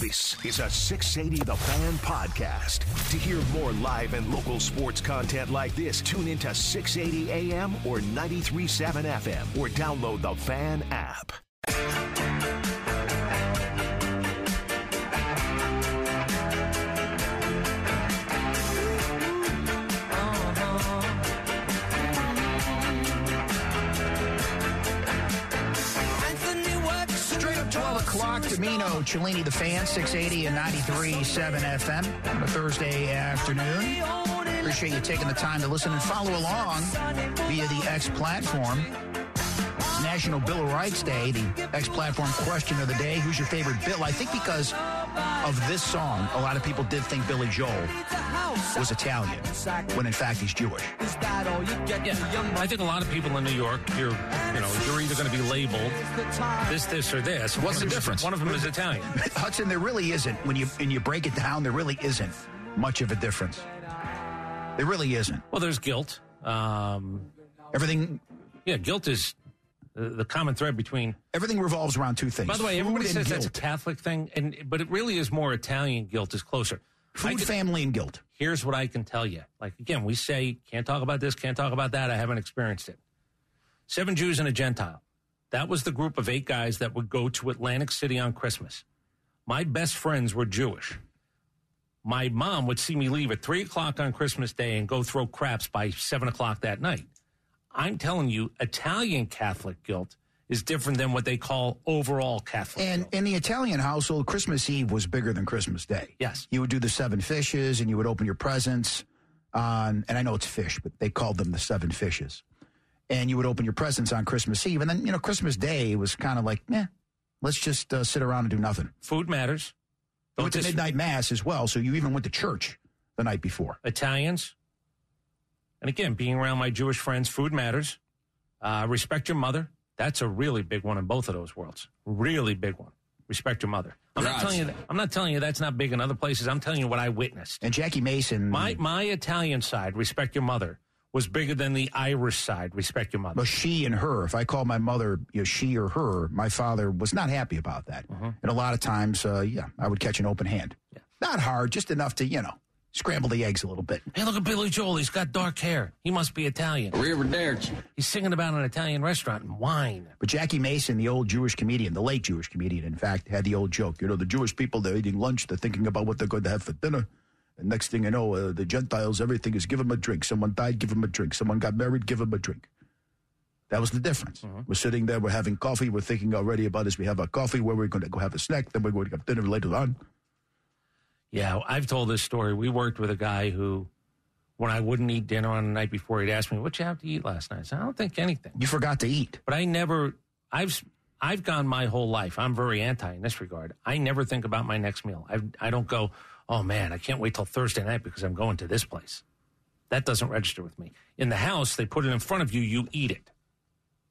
This is a 680 The Fan podcast. To hear more live and local sports content like this, tune into 680 AM or 93.7 FM or download the Fan app. Dimino, Cellini, the fan, 680 and 93.7 FM on a Thursday afternoon. Appreciate you taking the time to listen and follow along via the X platform. National Bill of Rights Day, the X platform question of the day. Who's your favorite Bill? I think because of this song, a lot of people did think Billy Joel was Italian, when in fact he's Jewish. Yeah, I think a lot of people in New York, you're, you know, you're either going to be labeled this, this, or this. What's the difference? One of them is Italian. Hudson, there really isn't. When you and you break it down, there really isn't much of a difference. There really isn't. Well, there's guilt. Um, Everything yeah, guilt is the, common thread between. everything revolves around two things. By the way, everybody says that's a. Catholic thing, and but it really is more Italian. Guilt is closer. Food, family, and guilt. here's what I can tell you. Like again, we say can't talk about this, can't talk about that. I haven't experienced it. Seven Jews and a Gentile. That was the group of eight guys that would go to Atlantic City on Christmas. My best friends were Jewish. My mom would see me leave at three o'clock on Christmas Day and go throw craps by seven o'clock that night. I'm telling you, Italian Catholic guilt is different than what they call overall Catholic And guilt. in the Italian household, Christmas Eve was bigger than Christmas Day. Yes. You would do the seven fishes and you would open your presents on, and I know it's fish, but they called them the seven fishes. And you would open your presents on Christmas Eve. And then, you know, Christmas Day was kind of like, eh, let's just uh, sit around and do nothing. Food matters. Don't went to midnight mass as well, so you even went to church the night before. Italians. And again, being around my Jewish friends, food matters. Uh, respect your mother. That's a really big one in both of those worlds. Really big one. Respect your mother. I'm not telling you. That, I'm not telling you that's not big in other places. I'm telling you what I witnessed. And Jackie Mason, My my Italian side, respect your mother, was bigger than the Irish side, respect your mother. but she and her, if I called my mother you know, she or her, my father was not happy about that. And a lot of times, uh, yeah, I would catch an open hand. Not hard, just enough to, you know, scramble the eggs a little bit. Hey, look at Billy Joel. He's got dark hair. He must be Italian. Arrivederci. He's singing about an Italian restaurant and wine. But Jackie Mason, the old Jewish comedian, the late Jewish comedian, in fact, had the old joke. You know, the Jewish people, they're eating lunch, they're thinking about what they're going to have for dinner. And next thing you know, uh, the Gentiles, everything is give them a drink. Someone died, give them a drink. Someone got married, give them a drink. That was the difference. We're sitting there, we're having coffee, we're thinking already about as we have our coffee, where we're going to go have a snack, then we're going to have dinner later on. Yeah, I've told this story. We worked with a guy who, when I wouldn't eat dinner on the night before, he'd ask me, "What you have to eat last night?" I said, "I don't think anything." You forgot to eat. But I never, I've, I've gone my whole life. I'm very anti in this regard. I never think about my next meal. I, I don't go, "Oh man, I can't wait till Thursday night because I'm going to this place." That doesn't register with me. In the house, they put it in front of you. You eat it.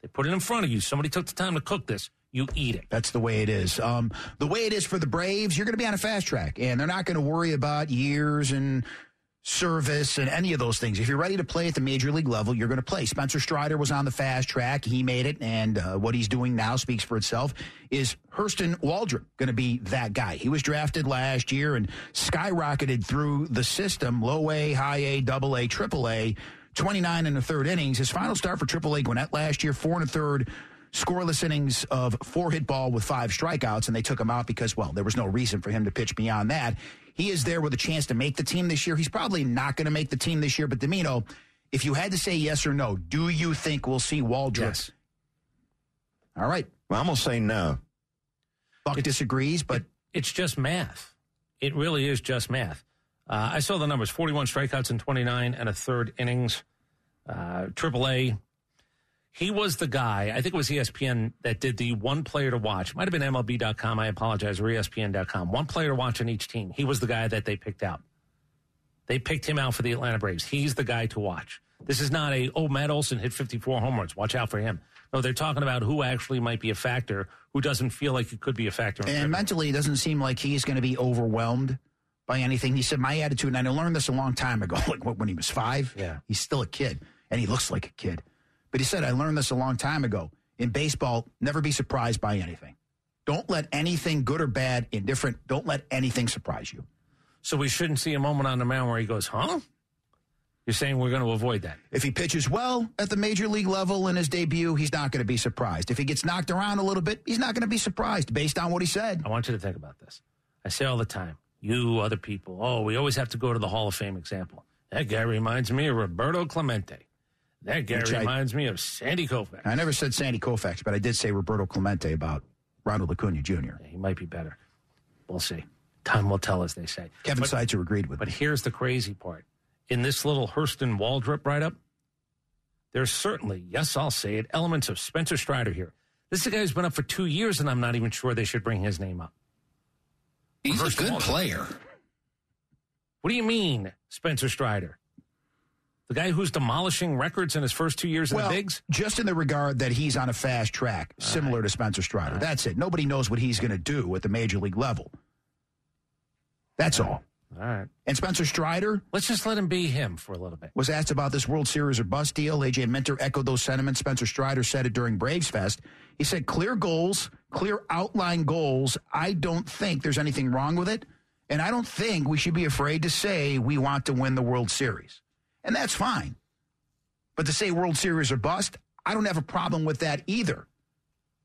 They put it in front of you. Somebody took the time to cook this. You eat it. That's the way it is. Um, the way it is for the Braves, you're going to be on a fast track, and they're not going to worry about years and service and any of those things. If you're ready to play at the major league level, you're going to play. Spencer Strider was on the fast track. He made it, and uh, what he's doing now speaks for itself. Is Hurston Waldrop going to be that guy? He was drafted last year and skyrocketed through the system, low A, high A, double A, triple A. 29 in the third innings. His final start for AAA Gwinnett last year, four and a third scoreless innings of four hit ball with five strikeouts, and they took him out because, well, there was no reason for him to pitch beyond that. He is there with a chance to make the team this year. He's probably not going to make the team this year, but Dimino, if you had to say yes or no, do you think we'll see Waldrop? Yes. All right. Well, I'm gonna say no. Buck disagrees, but it's just math. It really is just math. Uh, I saw the numbers 41 strikeouts in 29 and a third innings. Uh, AAA. He was the guy, I think it was ESPN that did the one player to watch. Might have been MLB.com. I apologize, or ESPN.com. One player to watch on each team. He was the guy that they picked out. They picked him out for the Atlanta Braves. He's the guy to watch. This is not a, oh, Matt Olson hit 54 home runs. Watch out for him. No, they're talking about who actually might be a factor, who doesn't feel like it could be a factor. And mentally, it doesn't seem like he's going to be overwhelmed by anything. He said, My attitude, and I learned this a long time ago, like when he was five. Yeah. He's still a kid, and he looks like a kid. But he said, I learned this a long time ago. In baseball, never be surprised by anything. Don't let anything, good or bad, indifferent, don't let anything surprise you. So we shouldn't see a moment on the mound where he goes, huh? You're saying we're going to avoid that. If he pitches well at the major league level in his debut, he's not going to be surprised. If he gets knocked around a little bit, he's not going to be surprised based on what he said. I want you to think about this. I say all the time, you, other people, oh, we always have to go to the Hall of Fame example. That guy reminds me of Roberto Clemente. That guy Which I- reminds me of Sandy Koufax. I never said Sandy Koufax, but I did say Roberto Clemente about Ronald Acuna Jr. He might be better. We'll see. Time will tell, as they say. Kevin but, Seitzer agreed with but me. here's the crazy part. In this little Hurston Waldrop write up, there's certainly, yes, I'll say it, elements of Spencer Strider here. This is a guy who's been up for two years, and I'm not even sure they should bring his name up. He's First a good all- player. What do you mean, Spencer Strider? The guy who's demolishing records in his first two years in Well, the bigs? just in the regard that he's on a fast track, similar to Spencer Strider. That's it. Nobody knows what he's going to do at the major league level. That's all. All right. And Spencer Strider Let's just let him be him for a little bit. was asked about this World Series or bust deal. AJ Minter echoed those sentiments. Spencer Strider said it during Braves Fest. He said, clear goals, clear outline goals. I don't think there's anything wrong with it. And I don't think we should be afraid to say we want to win the World Series. And that's fine. But to say World Series or bust, I don't have a problem with that either.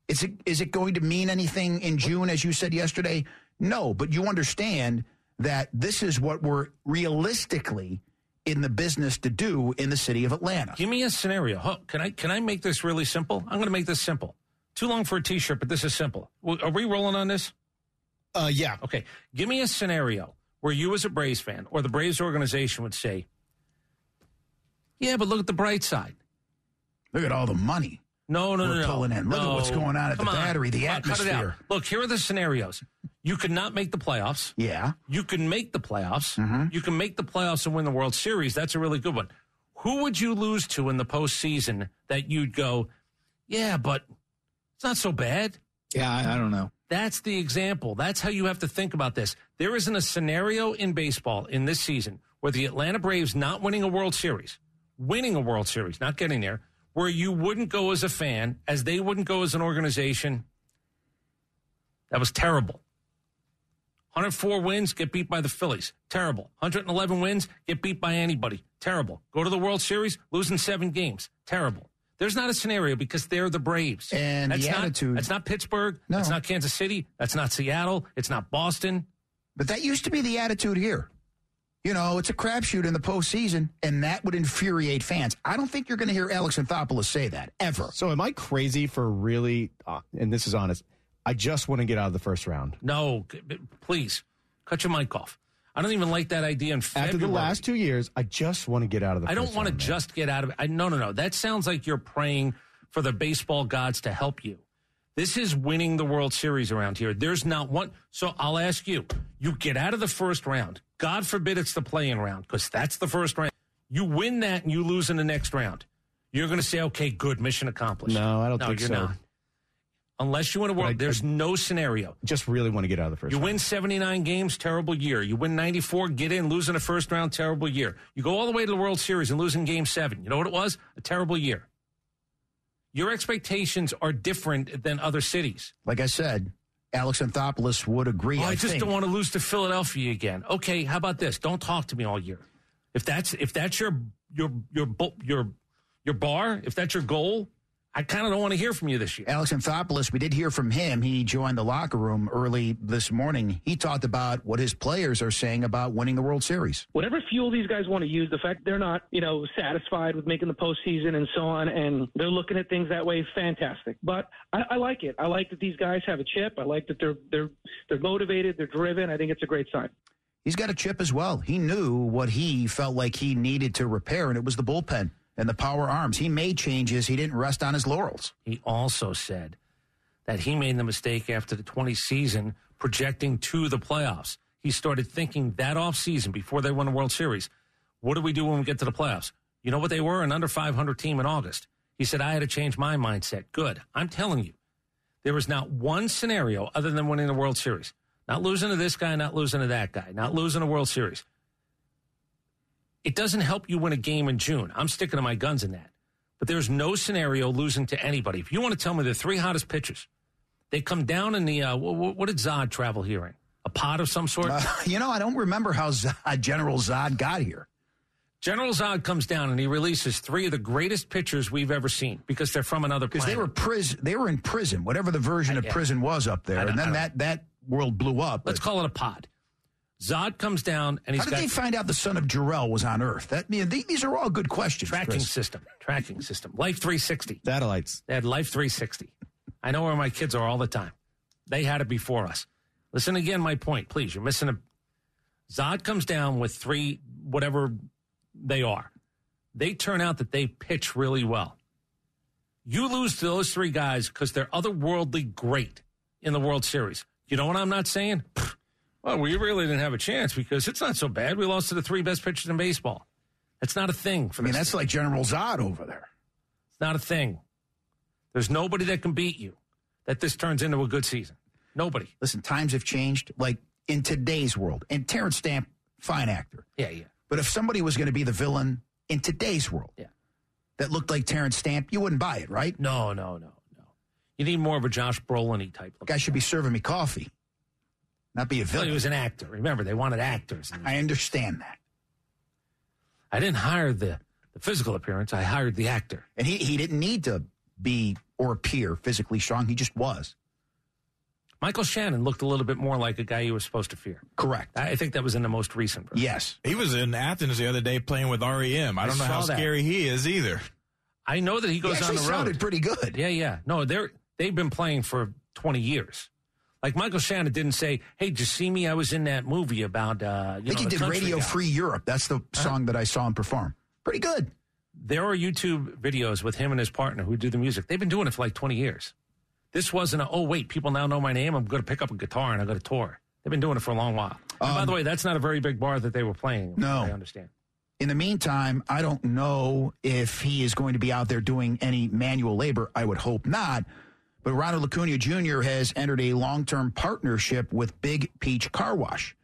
Is it, is it going to mean anything in June, as you said yesterday? No, but you understand that this is what we're realistically in the business to do in the city of Atlanta. Give me a scenario. Huh, Can I can I make this really simple? I'm going to make this simple. Too long for a T-shirt, but this is simple. Are we rolling on this? Uh, yeah. Okay. Give me a scenario where you, as a Braves fan, or the Braves organization, would say, "Yeah, but look at the bright side." Look at all the money. No, no, We're no, no. pulling in. Look at what's going on at the Come Battery, the Come on, cut it out. atmosphere. Look, here are the scenarios. You could not make the playoffs. Yeah. You can make the playoffs. Mm-hmm. You can make the playoffs and win the World Series. That's a really good one. Who would you lose to in the postseason that you'd go, yeah, but it's not so bad? Yeah, I, I don't know. That's the example. That's how you have to think about this. There isn't a scenario in baseball in this season where the Atlanta Braves not winning a World Series, winning a World Series, not getting there, where you wouldn't go as a fan, as they wouldn't go as an organization. That was terrible. 104 wins, get beat by the Phillies. Terrible. 111 wins, get beat by anybody. Terrible. Go to the World Series, losing seven games. Terrible. There's not a scenario because they're the Braves. And the not, attitude- That's not Pittsburgh. No. That's not Kansas City. That's not Seattle. It's not Boston. But that used to be the attitude here. You know, it's a crapshoot in the postseason, and that would infuriate fans. I don't think you're going to hear Alex Anthopoulos say that ever. So am I crazy for really, uh, and this is honest, I just want to get out of the first round. No, please cut your mic off. I don't even like that idea in February. After the last two years, I just want to get out of the I don't want to just get out of it. I, no, no, no. That sounds like you're praying for the baseball gods to help you. This is winning the World Series around here. There's not one. So I'll ask you: You get out of the first round. God forbid it's the play-in round because that's the first round. You win that and you lose in the next round. You're going to say, "Okay, good, mission accomplished." No, I don't no, think you're so. not. Unless you win a world, I- there's no scenario. Just really want to get out of the first You round. win 79 games, terrible year. You win 94, get in, lose in the first round, terrible year. You go all the way to the World Series and lose in game seven. You know what it was? A terrible year. Your expectations are different than other cities. Like I said, Alex Anthopoulos would agree. Oh, I, I just think. don't want to lose to Philadelphia again. Okay, how about this? Don't talk to me all year. If that's if that's your your your your your bar, if that's your goal, I kind of don't want to hear from you this year. Alex Anthopoulos, we did hear from him. He joined the locker room early this morning. He talked about what his players are saying about winning the World Series. whatever fuel these guys want to use, the fact they're not, you know, satisfied with making the postseason and so on, and they're looking at things that way, fantastic. But I, I like it. I like that these guys have a chip. I like that they're they're they're motivated, they're driven. I think it's a great sign. He's got a chip as well. He knew what he felt like he needed to repair, and it was the bullpen. And the power arms. He made changes. He didn't rest on his laurels. He also said that he made the mistake after the 20 season projecting to the playoffs. He started thinking that off season before they won the World Series. What do we do when we get to the playoffs? You know what they were? An under 500 team in August. He said, I had to change my mindset. Good. I'm telling you, there was not one scenario other than winning the World Series. Not losing to this guy, not losing to that guy, not losing the World Series. It doesn't help you win a game in June. I'm sticking to my guns in that. But there's no scenario losing to anybody. If you want to tell me the three hottest pitchers, they come down in the, uh, what, what did Zod travel here in? A pod of some sort? Uh, you know, I don't remember how Zod, General Zod got here. General Zod comes down and he releases three of the greatest pitchers we've ever seen because they're from another Because planet. they were prison, they were in prison, whatever the version I- of yeah. prison was up there, and then that that world blew up. Let's But call it a pod. Zod comes down and he's how did got they find out the son of Jor-El was on Earth? That I mean, these are all good questions. tracking Chris. system, tracking system, Life 360. Satellites. They had Life 360. I know where my kids are all the time. They had it before us. Listen again, my point, please. You're missing a. Zod comes down with three, whatever they are. They turn out that they pitch really well. You lose to those three guys because they're otherworldly great in the World Series. You know what I'm not saying? Well, we really didn't have a chance because it's not so bad. We lost to the three best pitchers in baseball. That's not a thing for I mean, that's like General Zod over there. it's not a thing. There's nobody that can beat you that this turns into a good season. Nobody. Listen, times have changed. Like in today's world, and Terence Stamp, fine actor. Yeah, yeah. But if somebody was going to be the villain in today's world, Yeah. that looked like Terence Stamp, you wouldn't buy it, right? No, no, no, no. You need more of a Josh Brolin type. Guy should be serving me coffee, not be a Well, villain. he was an actor. Remember, they wanted actors. I understand that. I didn't hire the, the physical appearance. I hired the actor. And he, he didn't need to be or appear physically strong. He just was. Michael Shannon looked a little bit more like a guy you were supposed to fear. Correct. I I think that was in the most recent version. Yes. He was in Athens the other day playing with REM. I don't know how that. scary he is either. I know that he He goes on actually the sounded road. pretty good. Yeah, yeah. No, they're they've been playing for 20 years. Like Michael Shannon didn't say, "Hey, did you see me? I was in that movie about." Uh, you I think know, he did Radio guy." Free Europe. That's the song that I saw him perform. Pretty good. There are YouTube videos with him and his partner who do the music. They've been doing it for like 20 years. This wasn't a, oh, wait, people now know my name. I'm going to pick up a guitar and I'm going to tour. They've been doing it for a long while. And by the way, that's not a very big bar that they were playing. No. I understand. In the meantime, I don't know if he is going to be out there doing any manual labor. I would hope not. But Ronald Acuna Jr. has entered a long term partnership with Big Peach Car Wash.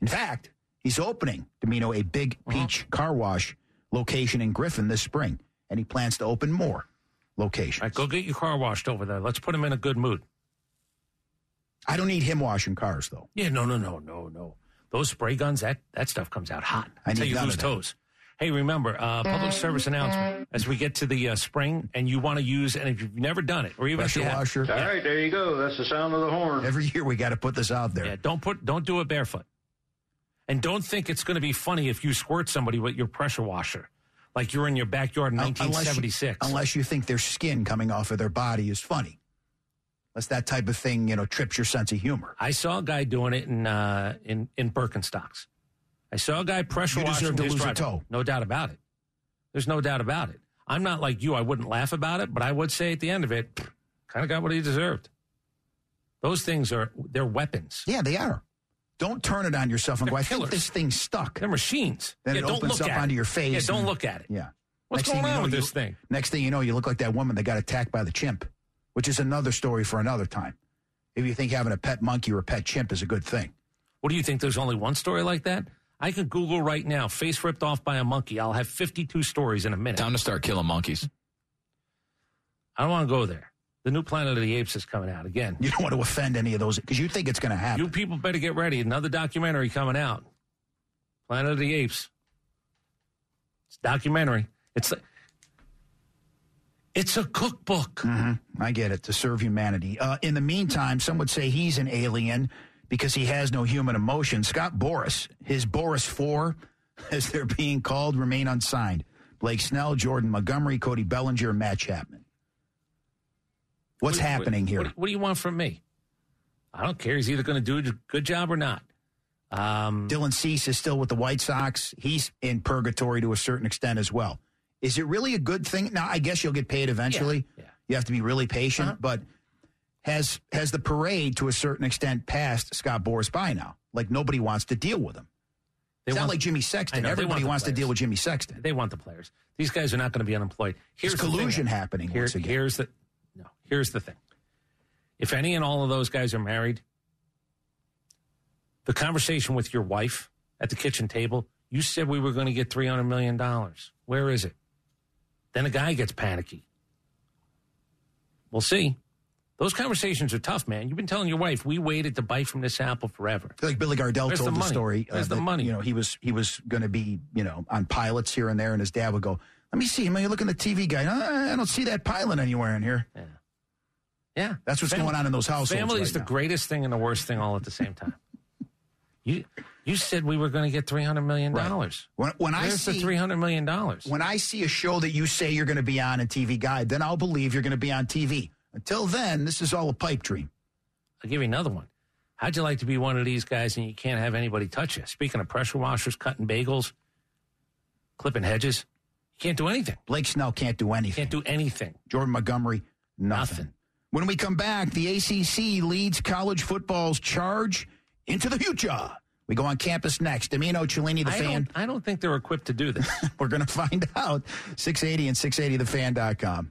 In fact, he's opening, Dimino, a Big uh-huh. Peach Car Wash location in Griffin this spring. And he plans to open more locations. All right, go get your car washed over there. Let's put him in a good mood. I don't need him washing cars, though. Yeah, no, no, no, no, no. Those spray guns, that, that stuff comes out hot. I Until need you lose of that. Toes. Hey, remember, uh, public service announcement. As we get to the uh, spring and you want to use, and if you've never done it, or even if Pressure you have, washer. All right, there you go. That's the sound of the horn. Every year we got to put this out there. Yeah, don't put don't do it barefoot. And don't think it's going to be funny if you squirt somebody with your pressure washer. Like you're in your backyard in Un- unless you- 1976. Unless you think their skin coming off of their body is funny. Unless that type of thing, you know, trips your sense of humor. I saw a guy doing it in uh, in in Birkenstocks. I saw a guy pressure washing deserve to his lose a toe. No doubt about it. There's no doubt about it. I'm not like you. I wouldn't laugh about it, but I would say at the end of it, kind of got what he deserved. Those things are they're weapons. Yeah, they are. Don't turn it on yourself and They're go, I think this thing's stuck. They're machines. Then yeah, it don't opens look up at onto it. your face. Yeah, don't and- look at it. Yeah. What's Next going thing you on know, with you- this thing? Next thing you know, you look like that woman that got attacked by the chimp, which is another story for another time. If you think having a pet monkey or a pet chimp is a good thing. What do you think? There's only one story like that? I can Google right now, face ripped off by a monkey. I'll have 52 stories in a minute. Time to start killing monkeys. I don't want to go there. The new Planet of the Apes is coming out again. You don't want to offend any of those because you think it's going to happen. You people better get ready. Another documentary coming out. Planet of the Apes. It's a documentary. It's a, it's a cookbook. I get it, to serve humanity. Uh, in the meantime, some would say he's an alien because he has no human emotion. Scott Boras, his Boras 4, as they're being called, remain unsigned. Blake Snell, Jordan Montgomery, Cody Bellinger, Matt Chapman. What's What- happening what- here? What, what do you want from me? I don't care. He's either going to do a good job or not. Um, Dylan Cease is still with the White Sox. He's in purgatory to a certain extent as well. Is it really a good thing? Now, I guess you'll get paid eventually. Yeah, yeah. You have to be really patient, Uh-huh. but has has the parade to a certain extent passed Scott Boras by now? Like nobody wants to deal with him. They It's not like Jimmy Sexton. know, Everybody want the wants to deal with Jimmy Sexton. They want the players. These guys are not going to be unemployed. Here's There's the collusion happening Here- once again. Here's the no. Here's the thing. If any and all of those guys are married, the conversation with your wife at the kitchen table, you said we were going to get three hundred million dollars. Where is it? Then a guy gets panicky. We'll see. Those conversations are tough, man. You've been telling your wife we waited to bite from this apple forever. Like Billy Gardell Where's told the the, story. uh, the that, money? You know, he was he was going to be you know on pilots here and there, and his dad would go, "Let me see him. You look in the TV guy. "Uh, I don't see that pilot anywhere in here." Yeah. Yeah. That's what's Fam- going on in those households. Family is right the now. greatest thing and the worst thing all at the same time. you you said we were going to get three hundred million dollars. When, when I see three hundred million dollars? when I see a show that you say you're going to be on in TV Guide, then I'll believe you're going to be on TV. Until then, this is all a pipe dream. I'll give you another one. How'd you like to be one of these guys and you can't have anybody touch you? Speaking of pressure washers, cutting bagels, clipping hedges, you can't do anything. Blake Snell can't do anything. Can't do anything. Jordan Montgomery, nothing. Nothing. When we come back, the ACC leads college football's charge into the future. We go on campus next. Dimino Cellini, the I fan. don't, I don't think they're equipped to do this. We're going to find out. 680 and 680thefan.com.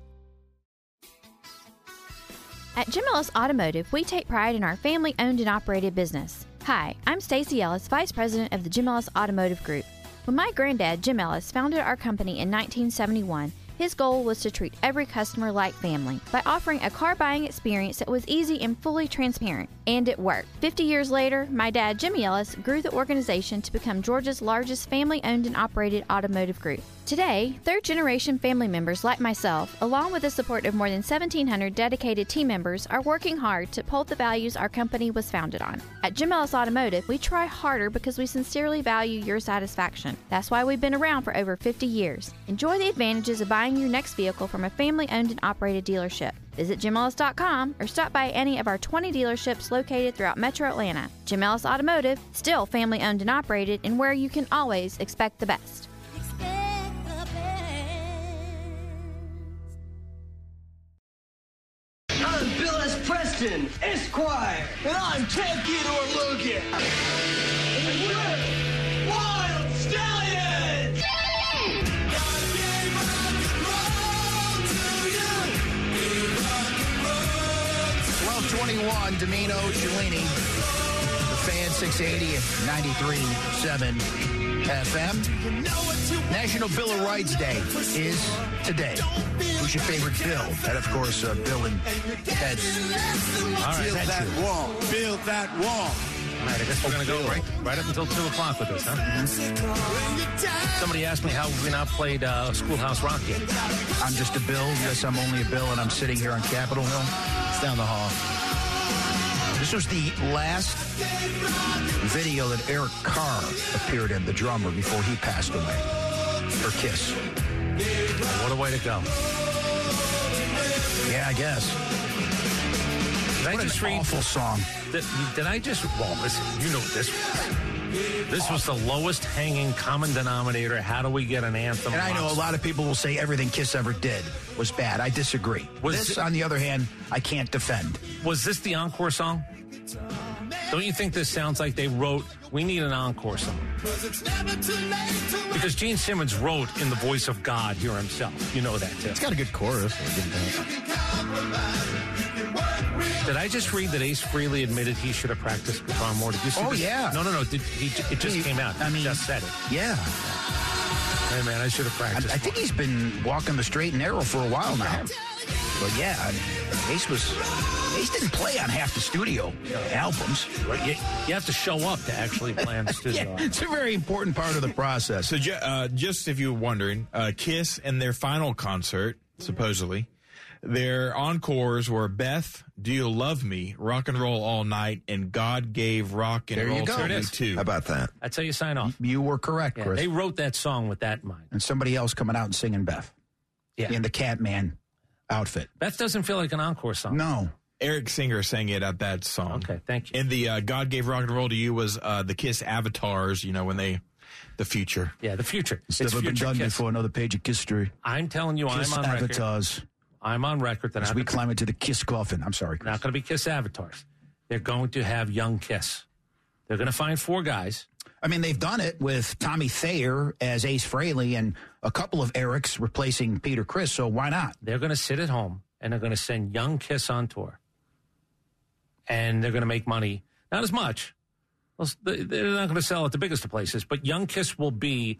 At Jim Ellis Automotive, we take pride in our family owned and operated business. Hi, I'm Stacy Ellis, Vice President of the Jim Ellis Automotive Group. When my granddad, Jim Ellis, founded our company in 1971, his goal was to treat every customer like family by offering a car buying experience that was easy and fully transparent. And it worked. 50 years later, my dad, Jimmy Ellis, grew the organization to become Georgia's largest family owned and operated automotive group. Today, third generation family members like myself, along with the support of more than 1,700 dedicated team members, are working hard to uphold the values our company was founded on. At Jim Ellis Automotive, we try harder because we sincerely value your satisfaction. That's why we've been around for over 50 years. Enjoy the advantages of buying your next vehicle from a family owned and operated dealership. Visit jimellis.com or stop by any of our 20 dealerships located throughout Metro Atlanta. Jim Ellis Automotive, still family owned and operated, and where you can always expect the best. Preston, Esquire, and I'm Ted Theodore Logan. And we're Wild Stallions! 1221, Dimino Cellini, the fan 680 and 93.7 FM. National Bill of Rights Day is today. Who's your favorite Bill? That, of course, uh, Bill and Ted's. All right. Ted All Cruz. wall. Build that wall. right, I guess we're going to go right, right up until 2 o'clock with this, huh? Somebody asked me how we not played uh, Schoolhouse Rock yet. I'm just a Bill. Yes, I'm only a Bill, and I'm sitting here on Capitol Hill. It's down the hall. This was the last video that Eric Carr appeared in, the drummer, before he passed away. For Kiss. What a way to go. Yeah, I guess. Did I What just an read? awful song. Did, did I just? Well, listen, you know what this was. This was the lowest hanging common denominator. How do we get an anthem? And I know a lot of people will say everything Kiss ever did was bad. I disagree. Was this, it- on the other hand, I can't defend. Was this the encore song? Don't you think this sounds like they wrote, we need an encore song? Because Gene Simmons wrote in the voice of God here himself. You know that, too. It's got a good chorus. I'll give it. Did I just read that Ace Frehley admitted he should have practiced guitar more? Did you see Oh, this? yeah. No, no, no. Did he, it just came out. I He mean- just said it. Yeah. Hey, man, I should have practiced I think he's been walking the straight and narrow for a while now. But yeah, I mean, Ace was Ace didn't play on half the studio albums. Right? You, you have to show up to actually play on the studio. Yeah, it's a very important part of the process. So, ju- uh, just if you were wondering, uh, Kiss and their final concert, supposedly, their encores were Beth, Do You Love Me, Rock and Roll All Night, and God Gave Rock and There you Roll go. to There Me. Too. How about that? That's how you sign off. You were correct, Yeah, Chris. they wrote that song with that in mind. and somebody else coming out and singing Beth Yeah. in the Catman outfit. Beth doesn't feel like an encore song. No. Eric Singer sang it at that song. Okay, thank you. And the uh, God Gave Rock and Roll to You was uh, the Kiss avatars, you know, when they, the future. Yeah, the future. It's, It's never been done Kiss. before. Another page of history. I'm telling you, Kiss I'm on record. I'm on record that As we climb into the Kiss coffin. I'm sorry. Not going to be Kiss avatars. They're going to have young Kiss. They're going to find four guys. I mean, they've done it with Tommy Thayer as Ace Frehley and a couple of Erics replacing Peter Criss. So why not? They're going to sit at home and they're going to send young Kiss on tour. And they're going to make money. Not as much. They're not going to sell at the biggest of places, but young Kiss will be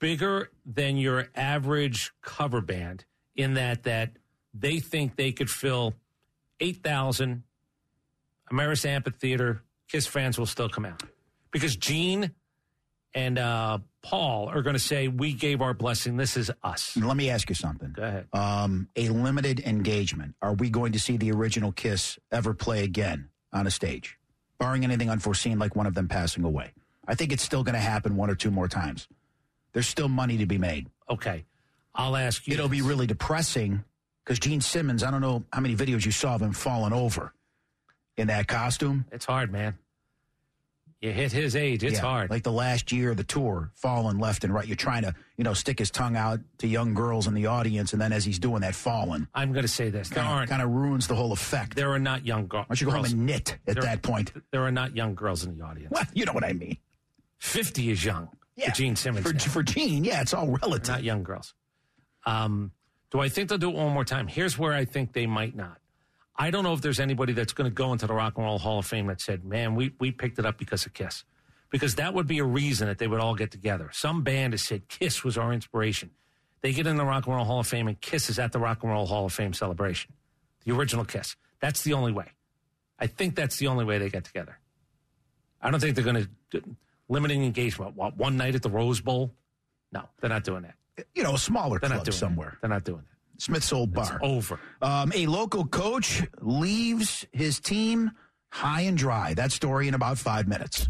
bigger than your average cover band in that that they think they could fill 8,000 Ameris Amphitheater. Kiss fans will still come out because Gene and uh, Paul are going to say, "We gave our blessing. This is us." Let me ask you something. Go ahead. Um, a limited engagement. Are we going to see the original Kiss ever play again on a stage, barring anything unforeseen like one of them passing away? I think it's still going to happen one or two more times. There's still money to be made. Okay, I'll ask you. It'll be really depressing because Gene Simmons. I don't know how many videos you saw of him falling over in that costume. It's hard, man. You hit his age. It's Yeah, hard. Like the last year of the tour, falling left and right. You're trying to, you know, stick his tongue out to young girls in the audience, and then as he's doing that, falling. I'm going to say this: there Kind aren't. of, kind of ruins the whole effect. There are not young girls. Why don't you go home and knit at There- that point? There are not young girls in the audience. Well, you know what I mean. Fifty is young. Yeah. For Gene Simmons. For, now. for Gene, yeah, it's all relative. not young girls. Um, do I think they'll do it one more time? Here's where I think they might not. I don't know if there's anybody that's going to go into the Rock and Roll Hall of Fame that said, "Man, we we picked it up because of Kiss," because that would be a reason that they would all get together. Some band has said Kiss was our inspiration. They get in the Rock and Roll Hall of Fame, and Kiss is at the Rock and Roll Hall of Fame celebration. The original Kiss. That's the only way. I think that's the only way they get together. I don't think they're going to limiting engagement. What, one night at the Rose Bowl? No, they're not doing that. You know, a smaller They're not club doing somewhere. That. They're not doing that. Smith's Old It's Bar. over. Um, a local coach leaves his team high and dry. That story in about five minutes.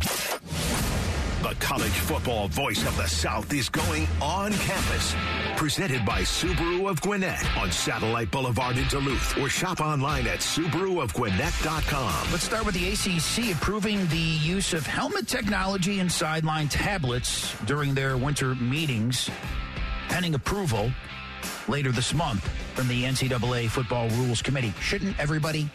The college football voice of the South is going on campus. Presented by Subaru of Gwinnett on Satellite Boulevard in Duluth or shop online at SubaruofGwinnett.com. Let's start with the ACC approving the use of helmet technology and sideline tablets during their winter meetings, pending approval later this month from the NCAA Football Rules Committee. Shouldn't everybody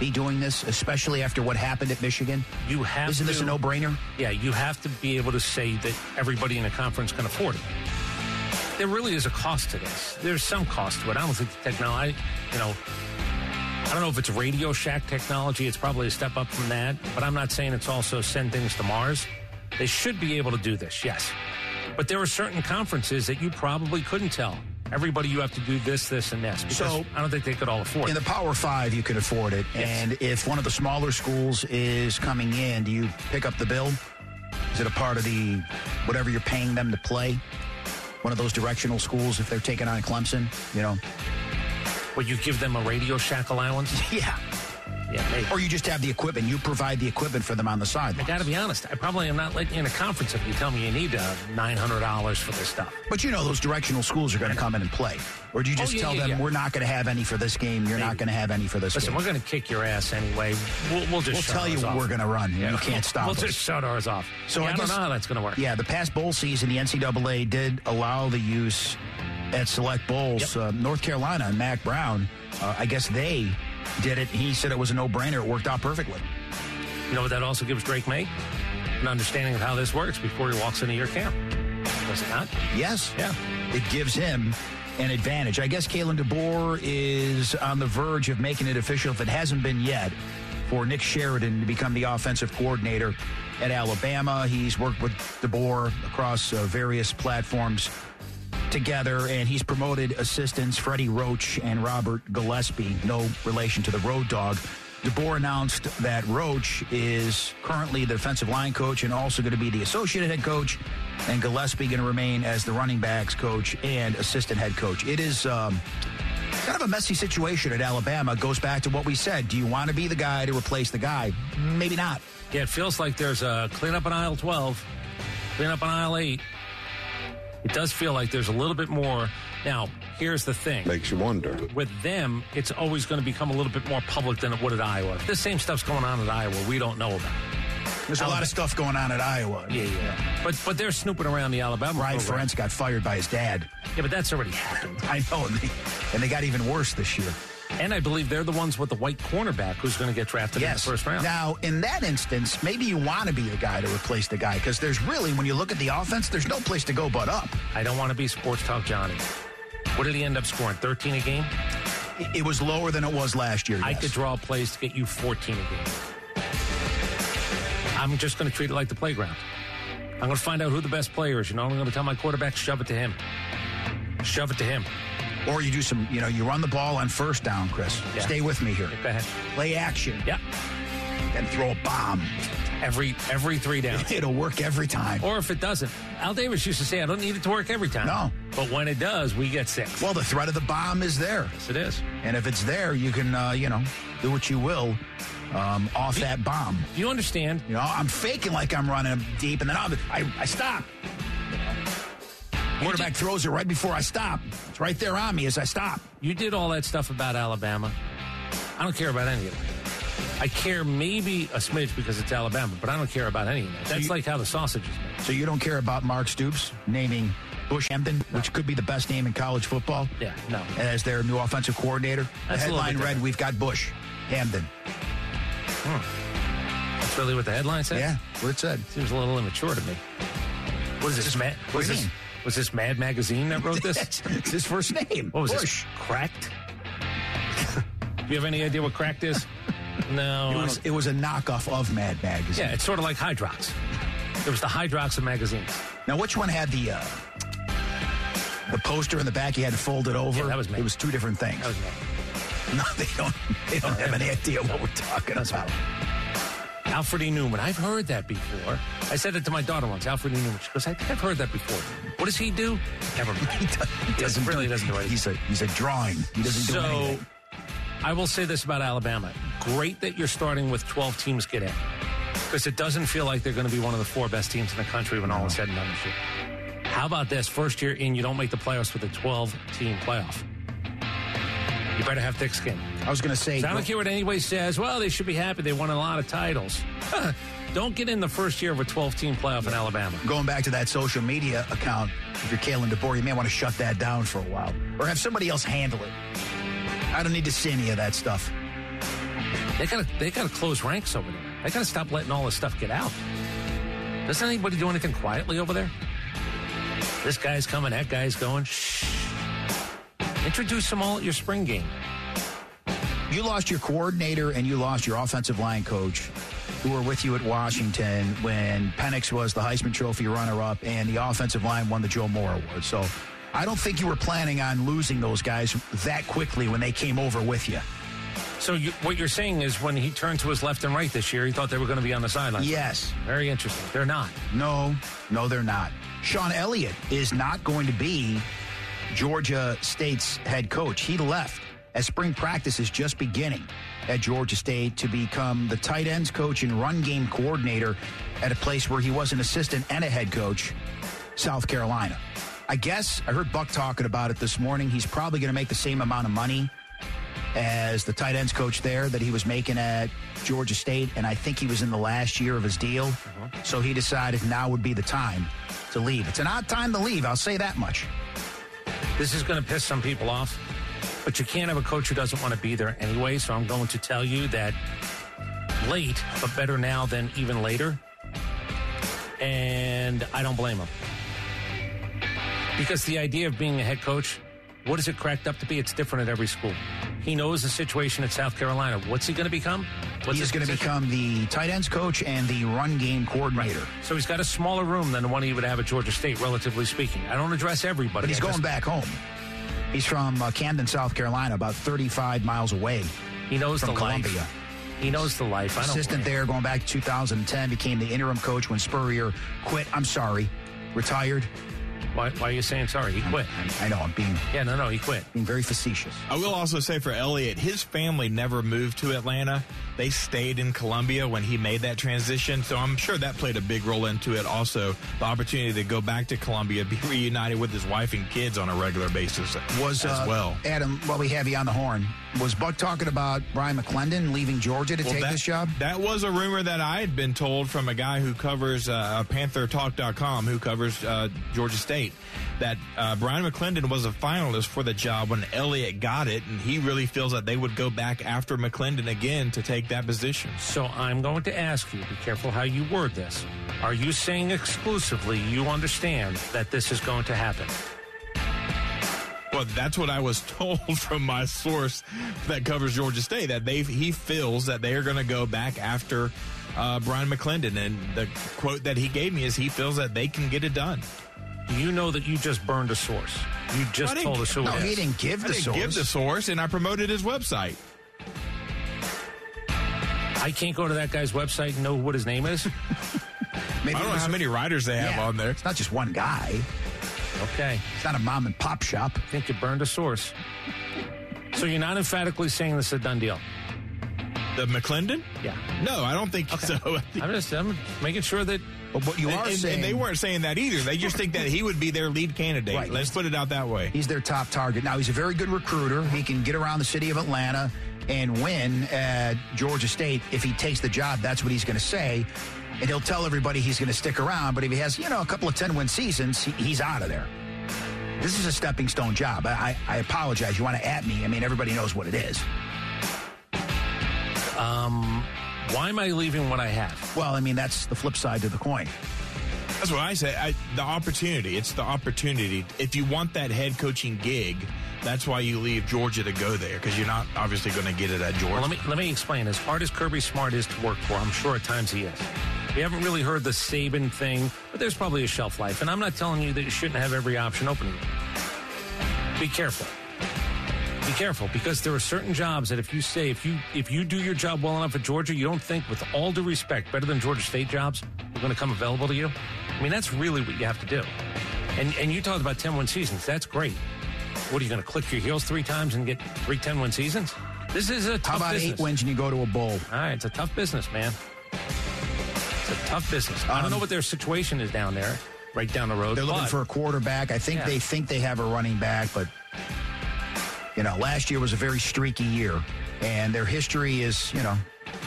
be doing this, especially after what happened at Michigan? You have Isn't this a no-brainer? Yeah, you have to be able to say that everybody in a conference can afford it. There really is a cost to this. There's some cost to it. I don't think the technology, you know, I don't know if it's Radio Shack technology. It's probably a step up from that, but I'm not saying it's also send things to Mars. They should be able to do this, yes. But there are certain conferences that you probably couldn't tell everybody you have to do this, this, and this. Because So- I don't think they could all afford it. In the Power Five, you can afford it. Yes. And if one of the smaller schools is coming in, do you pick up the bill? Is it a part of the whatever you're paying them to play? One of those directional schools, if they're taking on Clemson, you know? Would you give them a Radio Shack allowance? Yeah. Yeah, maybe. Or you just have the equipment. You provide the equipment for them on the side. I got to be honest. I probably am not letting you in a conference if you tell me you need uh, nine hundred dollars for this stuff. But you know those directional schools are going to come in and play. Or do you just Oh, yeah, tell yeah, them we're not going to have any for this game? You're not going to have any for this Listen, game. we're going to kick your ass anyway. We'll, we'll just We'll tell you what off. we're going to run. You can't stop We'll us. just shut ours off. So I I, don't know how that's going to work. Yeah, the past bowl season, the NCAA did allow the use at select bowls. Uh, North Carolina and Mack Brown, uh, I guess they did it. He said it was a no-brainer. It worked out perfectly. You know what that also gives Drake Maye? An understanding of how this works before he walks into your camp. Does it not? Yes. Yeah. It gives him an advantage. I guess Kalen DeBoer is on the verge of making it official, if it hasn't been yet, for Nick Sheridan to become the offensive coordinator at Alabama. He's worked with DeBoer across uh, various platforms together, and he's promoted assistants Freddie Roach and Robert Gillespie, no relation to the Road Dog. DeBoer announced that Roach is currently the defensive line coach and also going to be the associate head coach, and Gillespie going to remain as the running backs coach and assistant head coach. It is um, kind of a messy situation at Alabama. It goes back to what we said. Do you want to be the guy to replace the guy? Maybe not. Yeah, it feels like there's a cleanup on aisle 12, cleanup on aisle 8. It does feel like there's a little bit more. Now, here's the thing. Makes you wonder. With them, it's always going to become a little bit more public than it would at Iowa. The same stuff's going on at Iowa we don't know about. There's a lot of stuff going on at Iowa. Yeah, yeah. But but they're snooping around the Alabama Ryan program. Ferentz got fired by his dad. Yeah, but that's already happened. I know, and they, and they got even worse this year. And I believe they're the ones with the white cornerback who's going to get drafted in the first round. Now, in that instance, maybe you want to be the guy to replace the guy because there's really, when you look at the offense, there's no place to go but up. I don't want to be sports talk Johnny. What did he end up scoring? 13 a game? It- was lower than it was last year. I yes. could draw plays to get you 14 a game. I'm just going to treat it like the playground. I'm going to find out who the best player is. You know, I'm going to tell my quarterback, shove it to him. Shove it to him. Or you do some, you know, you run the ball on first down, Chris. Yeah. Stay with me here. Go ahead. Play action. Yeah. Then throw a bomb. Every every three downs. It'll work every time. Or if it doesn't, Al Davis used to say, I don't need it to work every time. No. But when it does, we get six. Well, the threat of the bomb is there. Yes, it is. And if it's there, you can, uh, you know, do what you will um, off that bomb. Do you understand? You know, I'm faking like I'm running deep, and then I'll, I, I stop. Quarterback throws it right before I stop. It's right there on me as I stop. You did all that stuff about Alabama. I don't care about any of it. I care maybe a smidge because it's Alabama, but I don't care about any of that. That's you- like how the sausage is made. So you don't care about Mark Stoops naming Bush Hamdan, which could be the best name in college football, Yeah, no. as their new offensive coordinator. That's the headline read, "We've got Bush Hamdan." Hmm. That's really what the headline said? Yeah, what it said. Seems a little immature to me. What is this, Mad? what Was this, mean? Was this Mad Magazine that wrote this? it's his first name. What was Bush. this? Cracked? Do you have any idea what cracked is? No. It was it was a knockoff of Mad Magazine. yeah, it's sort of like Hydrox. It was the Hydrox of magazines. Now, which one had the uh, the poster in the back? You had to fold it over. Yeah, that was me. It was two different things. That was me. No, they don't. They don't have any idea what we're talking about. Alfred E. Neuman. I've heard that before. I said it to my daughter once. Alfred E. Neuman. She goes, I think I've heard that before. What does he do? Never mind. He, does, he doesn't really do, doesn't do anything. He's a he's a drawing. He doesn't do So, anything. I will say this about Alabama. Great that you're starting with 12 teams get in. Because it doesn't feel like they're going to be one of the four best teams in the country when all is said and done this year. How about this? First year in, you don't make the playoffs with a 12 team playoff. You better have thick skin. I was going to say. So I don't care what anybody says. Well, they should be happy they won a lot of titles. don't get in the first year of a 12 team playoff in Alabama. Going back to that social media account, if you're Kalen DeBoer, you may want to shut that down for a while, or have somebody else handle it. I don't need to see any of that stuff. They gotta they gotta close ranks over there. They gotta stop letting all this stuff get out. Doesn't anybody do anything quietly over there? This guy's coming, that guy's going. Shh. Introduce them all at your spring game. You lost your coordinator and you lost your offensive line coach who were with you at Washington when Penix was the Heisman Trophy runner up and the offensive line won the Joe Moore Award. So I don't think you were planning on losing those guys that quickly when they came over with you. So you, what you're saying is when he turned to his left and right this year, he thought they were going to be on the sideline. Yes. Very interesting. They're not. No, no, they're not. Shawn Elliott is not going to be Georgia State's head coach. He left as spring practice is just beginning at Georgia State to become the tight ends coach and run game coordinator at a place where he was an assistant and a head coach, South Carolina. I guess I heard Buck talking about it this morning. He's probably going to make the same amount of money as the tight ends coach there that he was making at Georgia State, and I think he was in the last year of his deal. Uh-huh. So he decided now would be the time to leave. It's an odd time to leave, I'll say that much. This is going to piss some people off, but you can't have a coach who doesn't want to be there anyway. So I'm going to tell you that late, but better now than even later. And I don't blame him. Because the idea of being a head coach, what is it cracked up to be? It's different at every school. He knows the situation at South Carolina. What's he going to become? What's he is his going to become the tight ends coach and the run game coordinator. So he's got a smaller room than the one he would have at Georgia State, relatively speaking. I don't address everybody. But he's I going just- back home. He's from uh, Camden, South Carolina, about 35 miles away. He knows from the Columbia. life. He knows the life. I don't Assistant blame there going back to 2010, became the interim coach when Spurrier quit. I'm sorry, retired. Why, why are you saying sorry? He quit. I know, I'm being Yeah, no, no, he quit. being very facetious. I will also say for Elliott, his family never moved to Atlanta. They stayed in Columbia when he made that transition. So I'm sure that played a big role into it. Also, the opportunity to go back to Columbia, be reunited with his wife and kids on a regular basis Was as uh, well. Adam? While we have you on the horn, was Buck talking about Brian McClendon leaving Georgia to Well, take that, this job? That was a rumor that I had been told from a guy who covers uh, PantherTalk.com, who covers uh, Georgia State, that uh, Brian McClendon was a finalist for the job when Elliott got it, and he really feels that they would go back after McClendon again to take that position. So I'm going to ask you, be careful how you word this. Are you saying exclusively you understand that this is going to happen? Well, that's what I was told from my source that covers Georgia State that they he feels that they are going to go back after uh, Bryan McClendon, and the quote that he gave me is he feels that they can get it done. You know that you just burned a source. You just I didn't- told us who No, he didn't give I the didn't source. give the source, and I promoted his website. I can't go to that guy's website and know what his name is. Maybe I don't know how a- many riders they have Yeah, on there. It's not just one guy. Okay, It's not a mom and pop shop. I think you burned a source. So you're not emphatically saying this is a done deal. The McClendon? Yeah. No, I don't think so. I'm just I'm making sure that But what you and, are and- saying, and they weren't saying that either. They just think that he would be their lead candidate. Right. Let's put it out that way. He's their top target. Now, he's a very good recruiter. He can get around the city of Atlanta and win at Georgia State. If he takes the job, that's what he's going to say. And he'll tell everybody he's going to stick around. But if he has, you know, a couple of 10 win seasons, he, he's out of there. This is a stepping stone job. I, I, I apologize. You want to at me? I mean, everybody knows what it is. um, why am I leaving what I have? Well, I mean, that's the flip side to the coin. That's what I say. I, the opportunity. It's the opportunity. If you want that head coaching gig, that's why you leave Georgia to go there because you're not obviously going to get it at Georgia. Well, let me let me explain. As hard as Kirby Smart is to work for, I'm sure at times he is. We haven't really heard the Saban thing, but there's probably a shelf life. And I'm not telling you that you shouldn't have every option open. Be careful. Be careful because there are certain jobs that if you say if you if you do your job well enough at Georgia, you don't think with all due respect better than Georgia State jobs are going to come available to you. I mean that's really what you have to do. And and you talked about 10 win seasons. That's great. What are you going to click your heels three times and get three 10 win seasons? This is a tough How about business. eight wins and you go to a bowl? All right, it's a tough business, man. It's a tough business. I don't Um, know what their situation is down there, right down the road. They're looking but for a quarterback. I think Yeah. they think they have a running back, but you know, last year was a very streaky year, and their history is, you know,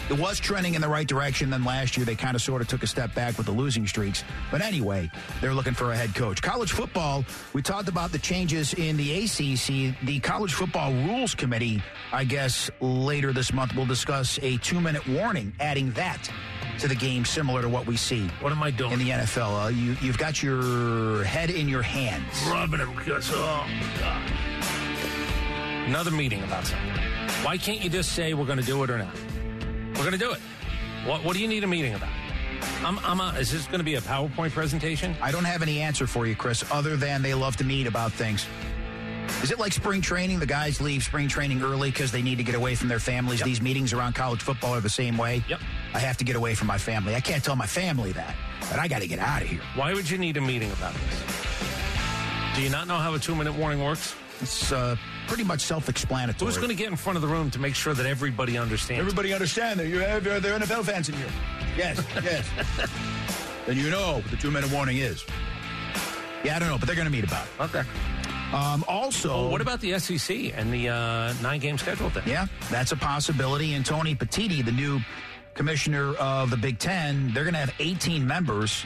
it was trending in the right direction. Then last year they kind of sort of took a step back with the losing streaks. But anyway, they're looking for a head coach. College football. We talked about the changes in the ACC. The College Football Rules Committee, I guess, later this month will discuss a two-minute warning, adding that to the game, similar to what we see what am I doing? in the NFL. Uh, you, you've got your head in your hands. rubbing him because oh god. Another meeting about something. Why can't you just say we're going to do it or not? We're going to do it. What What do you need a meeting about? I'm. I'm. A, is this going to be a PowerPoint presentation? I don't have any answer for you, Chris, other than they love to meet about things. Is it like spring training? The guys leave spring training early because they need to get away from their families. Yep. These meetings around college football are the same way. Yep. I have to get away from my family. I can't tell my family that, but I got to get out of here. Why would you need a meeting about this? Do you not know how a two minute warning works? It's uh, pretty much self-explanatory. Who's going to get in front of the room to make sure that everybody understands? Everybody understand that you have uh, the NFL fans in here. Yes, yes. then you know what the two-minute warning is. Yeah, I don't know, but they're going to meet about it. Okay. Um, also, Well, what about the SEC and the uh, nine game schedule thing? Yeah, that's a possibility. And Tony Petitti, the new commissioner of the Big Ten, they're going to have 18 members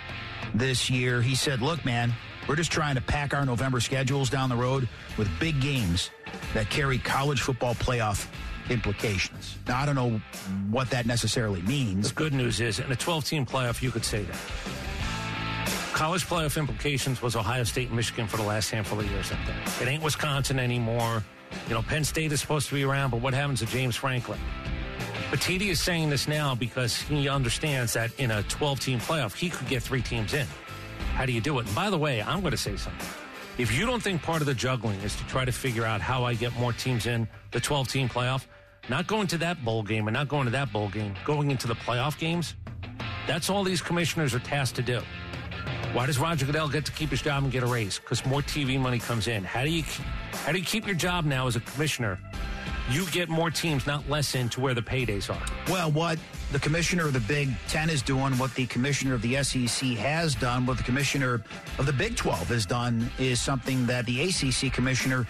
this year. He said, look, man, we're just trying to pack our November schedules down the road with big games that carry college football playoff implications. Now, I don't know what that necessarily means. The good news is, in a 12 team playoff, you could say that. College playoff implications was Ohio State and Michigan for the last handful of years. It ain't Wisconsin anymore. You know, Penn State is supposed to be around, but what happens to James Franklin? But TD is saying this now because he understands that in a 12 team playoff, he could get three teams in. How do you do it? And by the way, I'm going to say something. If you don't think part of the juggling is to try to figure out how I get more teams in the 12 team playoff, not going to that bowl game and not going to that bowl game, going into the playoff games, that's all these commissioners are tasked to do. Why does Roger Goodell get to keep his job and get a raise? Because more TV money comes in. How do you how do you keep your job now as a commissioner? You get more teams, not less, into where the paydays are. Well, what the commissioner of the Big Ten is doing, what the commissioner of the SEC has done, what the commissioner of the Big 12 has done, is something that the ACC commissioner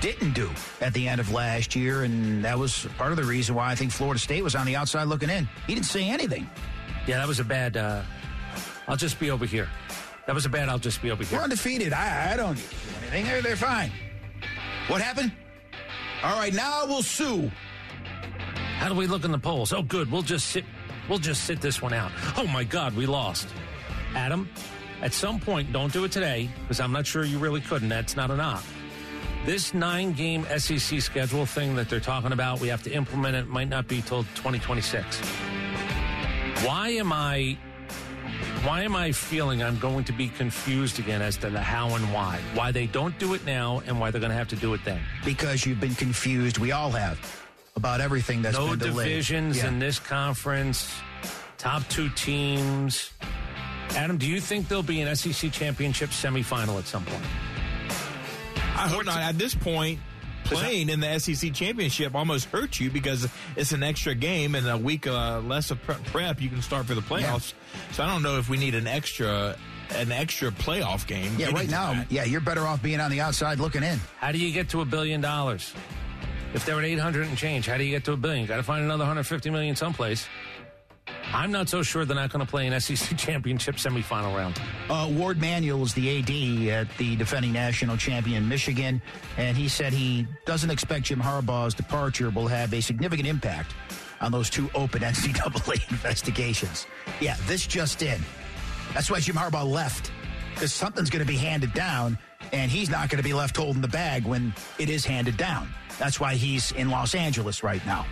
didn't do at the end of last year. And that was part of the reason why I think Florida State was on the outside looking in. He didn't say anything. Yeah, that was a bad. Uh, I'll just be over here. That was a bad. I'll just be over here. We're undefeated. I, I don't need to do anything. They're, they're fine. What happened? All right, now we'll sue. How do we look in the polls? Oh, good. We'll just sit. We'll just sit this one out. Oh my God, we lost. Adam, at some point, don't do it today because I'm not sure you really couldn't. That's not enough. This nine game SEC schedule thing that they're talking about, we have to implement it, might not be till 2026. Why am I why am I feeling I'm going to be confused again as to the how and why? Why they don't do it now and why they're going to have to do it then? Because you've been confused. We all have about everything that's no been delayed. divisions Yeah. in this conference, top two teams. Adam, do you think there'll be an SEC championship semifinal at some point? I hope not. At this point, playing in the SEC championship almost hurts you because it's an extra game and a week uh, less of prep. You can start for the playoffs. So I don't know if we need an extra an extra playoff game. Yeah, right now, that. yeah, you're better off being on the outside looking in. How do you get to a billion dollars? If they're at 800 and change, how do you get to a billion? Got to find another 150 million someplace. I'm not so sure they're not going to play an SEC championship semifinal round. Uh, Warde Manuel is the AD at the defending national champion Michigan, and he said he doesn't expect Jim Harbaugh's departure will have a significant impact on those two open NCAA investigations. Yeah, this just in. That's why Jim Harbaugh left, because something's going to be handed down, and he's not going to be left holding the bag when it is handed down. That's why he's in Los Angeles right now.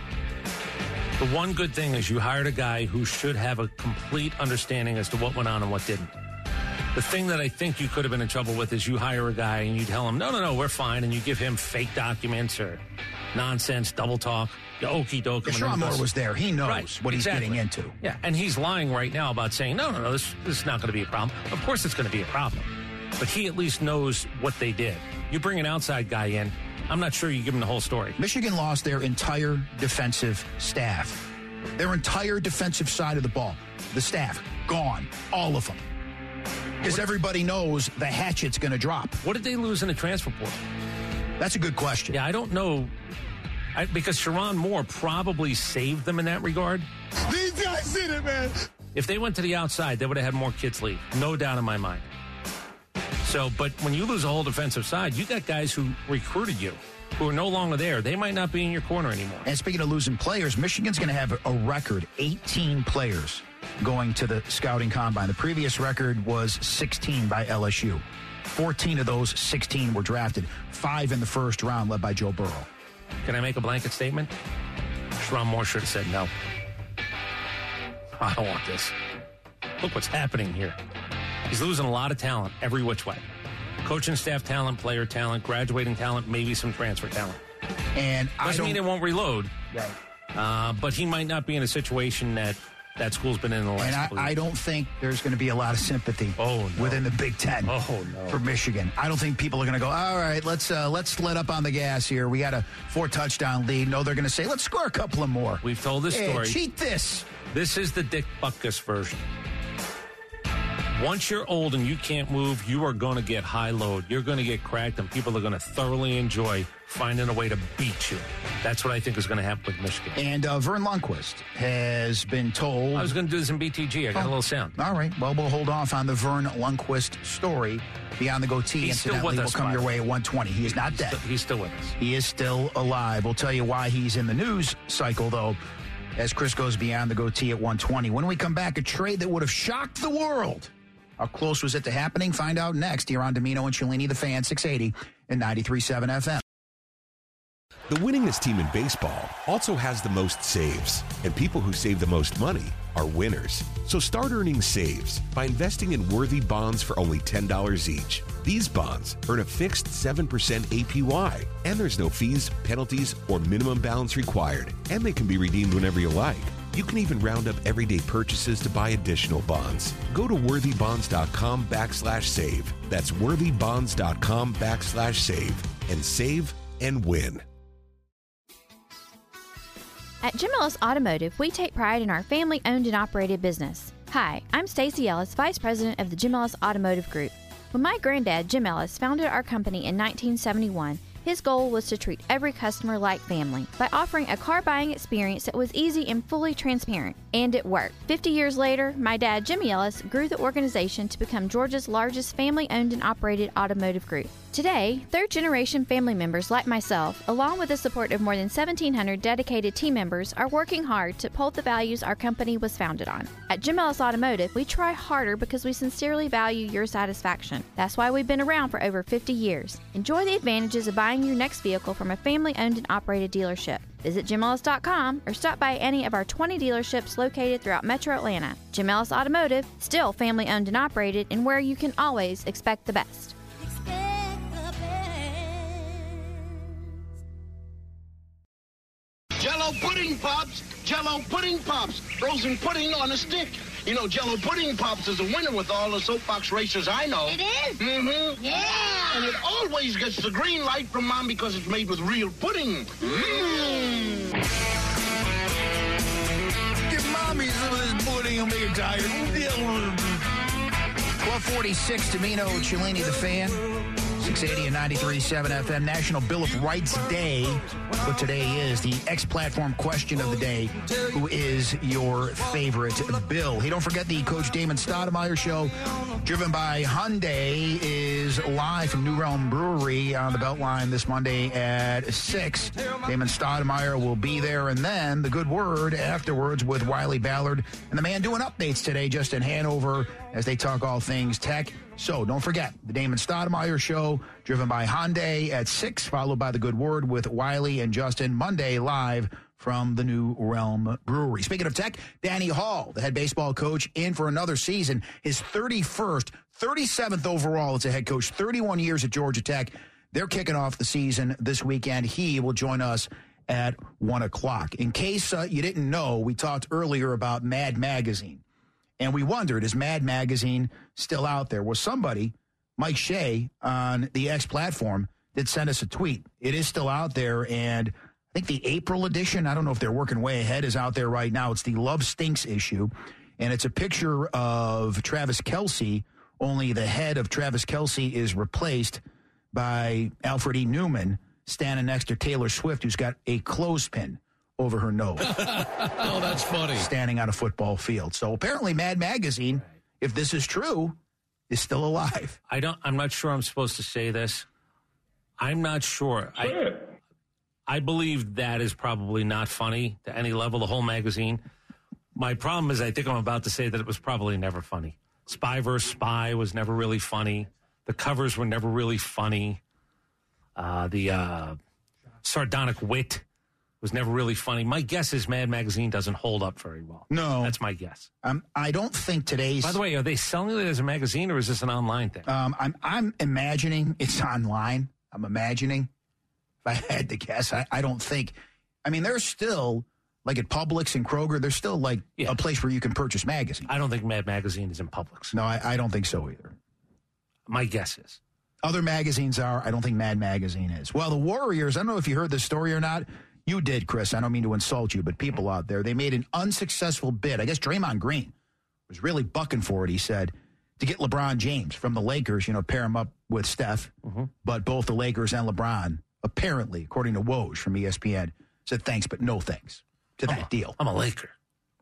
The one good thing is you hired a guy who should have a complete understanding as to what went on and what didn't. The thing that I think you could have been in trouble with is you hire a guy and you tell him, no, no, no, we're fine. And you give him fake documents or nonsense, double talk, okey doke. Yeah, Sherrone Moore was there. He knows what he's getting into. Yeah, and he's lying right now about saying, no, no, no, this, this is not going to be a problem. Of course it's going to be a problem. But he at least knows what they did. You bring an outside guy in, I'm not sure you give them the whole story. Michigan lost their entire defensive staff. Their entire defensive side of the ball. The staff, gone. All of them. Because everybody knows the hatchet's going to drop. What did they lose in the transfer portal? That's a good question. Yeah, I don't know. I, because Sherrone Moore probably saved them in that regard. These guys did it, man. If they went to the outside, they would have had more kids leave. No doubt in my mind. So, but when you lose a whole defensive side, you got guys who recruited you who are no longer there. They might not be in your corner anymore. And speaking of losing players, Michigan's going to have a record 18 players going to the scouting combine. The previous record was 16 by LSU. 14 of those 16 were drafted, five in the first round, led by Joe Burrow. Can I make a blanket statement? Sherrone Moore should have said no. I don't want this. Look what's happening here. He's losing a lot of talent every which way. Coaching staff talent, player talent, graduating talent, maybe some transfer talent. And I Doesn't don't mean it won't reload. Right. Uh, but he might not be in a situation that that school's been in the last And I, I don't think there's going to be a lot of sympathy Oh, no. within the Big Ten Oh, no. for Michigan. I don't think people are going to go, all right, let's uh, let's let up on the gas here. We got a four touchdown lead. No, they're going to say, let's score a couple of more. We've told this Hey, story. cheat this. This is the Dick Butkus version. Once you're old and you can't move, you are going to get high load. You're going to get cracked, and people are going to thoroughly enjoy finding a way to beat you. That's what I think is going to happen with Michigan. And uh, Verne Lundquist has been told. I was going to do this in BTG. I got a Oh. little sound. All right. Well, we'll hold off on the Verne Lundquist story. Beyond the goatee, He's incidentally, will come your way at 120. He is not He's dead. still- he's still with us. He is still alive. We'll tell you why he's in the news cycle, though, as Chris goes beyond the goatee at 120. When we come back, a trade that would have shocked the world. How close was it to happening? Find out next here on Dimino and Cellini, the fan, 680 and 93.7 FM. The winningest team in baseball also has the most saves, and people who save the most money are winners. So start earning saves by investing in worthy bonds for only $10 each. These bonds earn a fixed 7% APY, and there's no fees, penalties, or minimum balance required, and they can be redeemed whenever you like. You can even round up everyday purchases to buy additional bonds. Go to worthybonds.com backslash save. That's worthybonds.com backslash save and save and win. At Jim Ellis Automotive, we take pride in our family owned and operated business. Hi, I'm Stacy Ellis, Vice President of the Jim Ellis Automotive Group. When my granddad, Jim Ellis, founded our company in 1971, his goal was to treat every customer like family by offering a car buying experience that was easy and fully transparent. And it worked. 50 years later, my dad, Jimmy Ellis, grew the organization to become Georgia's largest family owned and operated automotive group. Today, third generation family members like myself, along with the support of more than 1,700 dedicated team members, are working hard to uphold the values our company was founded on. At Jim Ellis Automotive, we try harder because we sincerely value your satisfaction. That's why we've been around for over 50 years. Enjoy the advantages of buying your next vehicle from a family owned and operated dealership. Visit JimEllis.com or stop by any of our 20 dealerships located throughout Metro Atlanta. Jim Ellis Automotive, still family owned and operated, and where you can always expect the best. Jello pudding pops, Jello pudding pops, frozen pudding on a stick. You know, Jello pudding pops is a winner with all the soapbox racers I know. It is? Mm-hmm. Yeah. And it always gets the green light from mom because it's made with real pudding. Mmm. Give mommy some of this pudding. I'll make her tired. 1246 Dimino Cellini the fan. 680 and 93.7 FM. National Bill of Rights Day. What today is the X Platform question of the day. Who is your favorite bill? Hey, don't forget the Coach Damon Stoudemire show, driven by Hyundai, is live from New Realm Brewery on the Beltline this Monday at 6. Damon Stoudemire will be there, and then the good word afterwards with Wiley Ballard and the man doing updates today Justin Hanover as they talk all things tech. So don't forget the Damon Stoudemire show, driven by Hyundai at 6, followed by the good word with Wiley and Justin Monday live from the New Realm Brewery. Speaking of tech, Danny Hall, the head baseball coach, in for another season, his 31st, 37th overall as a head coach, 31 years at Georgia Tech. They're kicking off the season this weekend. He will join us at 1 o'clock. In case uh, you didn't know, we talked earlier about Mad Magazine. And we wondered, is Mad Magazine still out there? Well, somebody, Mike Shea on the X platform, did send us a tweet. It is still out there. And I think the April edition, I don't know if they're working way ahead, is out there right now. It's the Love Stinks issue. And it's a picture of Travis Kelce, only the head of Travis Kelce is replaced by Alfred E. Neuman standing next to Taylor Swift, who's got a clothespin over her nose. oh, that's funny. Standing on a football field. So apparently, Mad Magazine, if this is true, is still alive. I don't. I'm not sure I'm supposed to say this. I'm not sure. I, I believe that is probably not funny to any level. The whole magazine. My problem is, I think I'm about to say that it was probably never funny. Spy versus Spy was never really funny. The covers were never really funny. Uh, the uh, sardonic wit was never really funny. My guess is Mad Magazine doesn't hold up very well. No. That's my guess. Um, I don't think today's. By the way, are they selling it as a magazine or is this an online thing? Um, I'm I'm imagining it's online. I'm imagining. If I had to guess, I, I don't think. I mean, there's still like at Publix and Kroger. There's still like Yeah. a place where you can purchase magazines. I don't think Mad Magazine is in Publix. No, I, I don't think so either. My guess is. Other magazines are. I don't think Mad Magazine is. Well, the Warriors. I don't know if you heard this story or not. You did, Chris. I don't mean to insult you, but people out there, they made an unsuccessful bid. I guess Draymond Green was really bucking for it. He said to get LeBron James from the Lakers. You know, pair him up with Steph. Mm-hmm. But both the Lakers and LeBron, apparently, according to Woj from ESPN, said thanks, but no thanks to that deal. I'm a Laker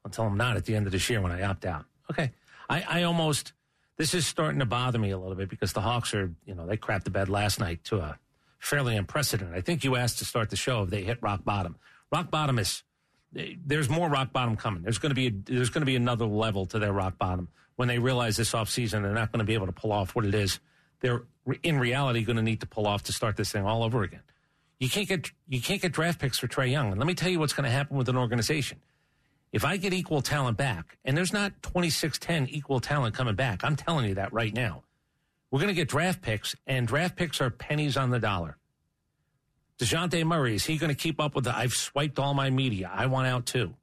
until I'm not at the end of this year when I opt out. Okay. I, I almost, this is starting to bother me a little bit because the Hawks are, you know, they crapped the bed last night to a fairly unprecedented. I think you asked to start the show if they hit rock bottom. Rock bottom is, there's more rock bottom coming. There's going to be, a, there's going to be another level to their rock bottom when they realize this offseason they're not going to be able to pull off what it is. They're in reality going to need to pull off to start this thing all over again. You can't get you can't get draft picks for Trae Young. And let me tell you what's going to happen with an organization. If I get equal talent back, and there's not 26-10 equal talent coming back, I'm telling you that right now. We're going to get draft picks, and draft picks are pennies on the dollar. DeJounte Murray, is he going to keep up with the I've swiped all my media. I want out too.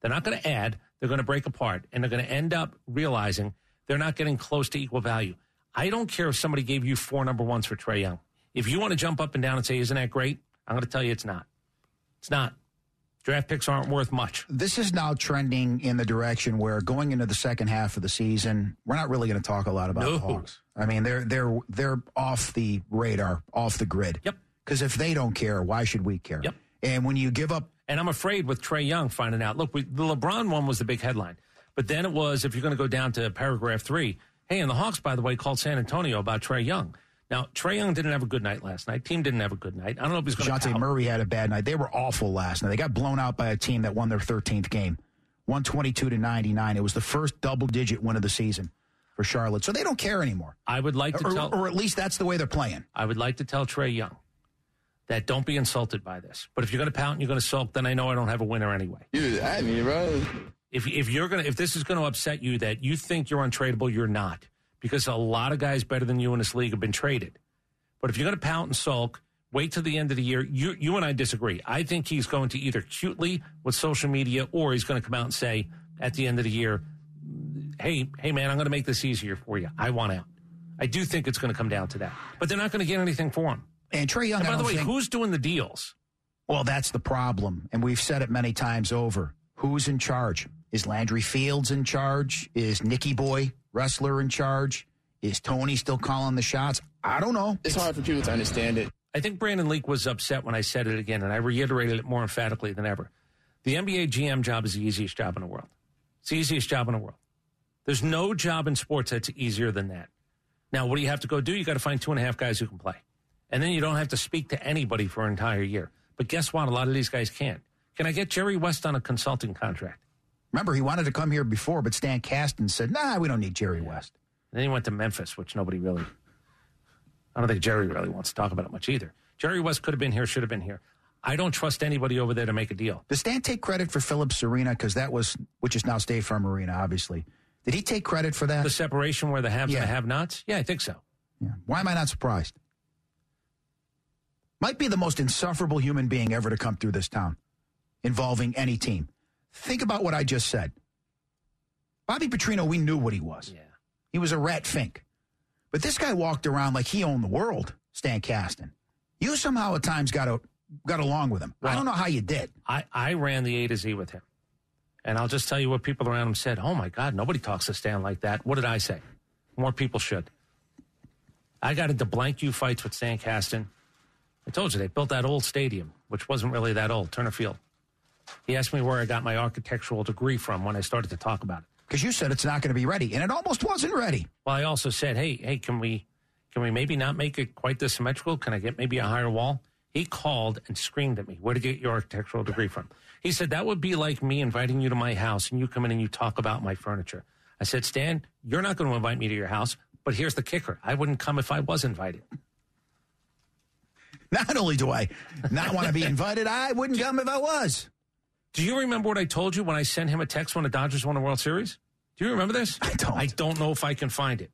They're not going to add, they're going to break apart, and they're going to end up realizing they're not getting close to equal value. I don't care if somebody gave you four number ones for Trae Young. If you want to jump up and down and say, isn't that great? I'm going to tell you it's not. It's not. Draft picks aren't worth much. This is now trending in the direction where going into the second half of the season, we're not really going to talk a lot about No. the Hawks. I mean, they're they're they're off the radar, off the grid. Yep. Because if they don't care, why should we care? Yep. And when you give up, And I'm afraid with Trae Young finding out, look, we, the LeBron one was the big headline. But then it was, if you're going to go down to paragraph three, hey, and the Hawks, by the way, called San Antonio about Trae Young. Now, Trae Young didn't have a good night last night. Team didn't have a good night. I don't know if he's going to Dejounte Murray had a bad night. They were awful last night. They got blown out by a team that won their 13th game, 122 to 99. It was the first double digit win of the season for Charlotte. So they don't care anymore. I would like to or, tell, or at least that's the way they're playing. I would like to tell Trae Young that don't be insulted by this. But if you're going to pout and you're going to sulk, then I know I don't have a winner anyway. You at me, bro. If if you're gonna if this is going to upset you that you think you're untradeable, you're not because a lot of guys better than you in this league have been traded. But if you're going to pout and sulk, wait till the end of the year. You you and I disagree. I think he's going to either cutely with social media or he's going to come out and say at the end of the year, "Hey hey man, I'm going to make this easier for you. I want out." I do think it's going to come down to that. But they're not going to get anything for him. And Trae Young, And by the way, think- who's doing the deals? Well, that's the problem. And we've said it many times over. Who's in charge? Is Landry Fields in charge? Is Nicky Boy, Ressler, in charge? Is Tony still calling the shots? I don't know. It's hard for people to understand it. I think Brandon Leak was upset when I said it again, and I reiterated it more emphatically than ever. The NBA GM job is the easiest job in the world. It's the easiest job in the world. There's no job in sports that's easier than that. Now, what do you have to go do? You got to find two and a half guys who can play. And then you don't have to speak to anybody for an entire year. But guess what? A lot of these guys can't. Can I get Jerry West on a consulting contract? Remember, he wanted to come here before, but Stan Kasten said, nah, we don't need Jerry West. And then he went to Memphis, which nobody really, I don't think Jerry really wants to talk about it much either. Jerry West could have been here, should have been here. I don't trust anybody over there to make a deal. Does Stan take credit for Phillips Arena? Because that was, which is now State Farm Arena, obviously. Did he take credit for that? The separation where the haves Yeah. and the have nots? Yeah, I think so. Yeah. Why am I not surprised? Might be the most insufferable human being ever to come through this town involving any team. Think about what I just said. Bobby Petrino, we knew what he was. Yeah. He was a rat fink. But this guy walked around like he owned the world, Stan Kasten. You somehow at times got, a, got along with him. I don't know how you did. I, I ran the A to Z with him. And I'll just tell you what people around him said. Oh my God, nobody talks to Stan like that. What did I say? More people should. I got into blank you fights with Stan Kasten. I told you they built that old stadium, which wasn't really that old, Turner Field. He asked me where I got my architectural degree from when I started to talk about it. Because you said it's not going to be ready, and it almost wasn't ready. Well, I also said, "Hey, hey, can we can we maybe not make it quite this symmetrical? Can I get maybe a higher wall?" He called and screamed at me, "Where did you get your architectural degree from?" He said, "That would be like me inviting you to my house and you come in and you talk about my furniture." I said, "Stan, you're not going to invite me to your house, but here's the kicker: I wouldn't come if I was invited." Not only do I not want to be invited, I wouldn't come if I was. Do you remember what I told you when I sent him a text when the Dodgers won the World Series? Do you remember this? I don't. I don't know if I can find it.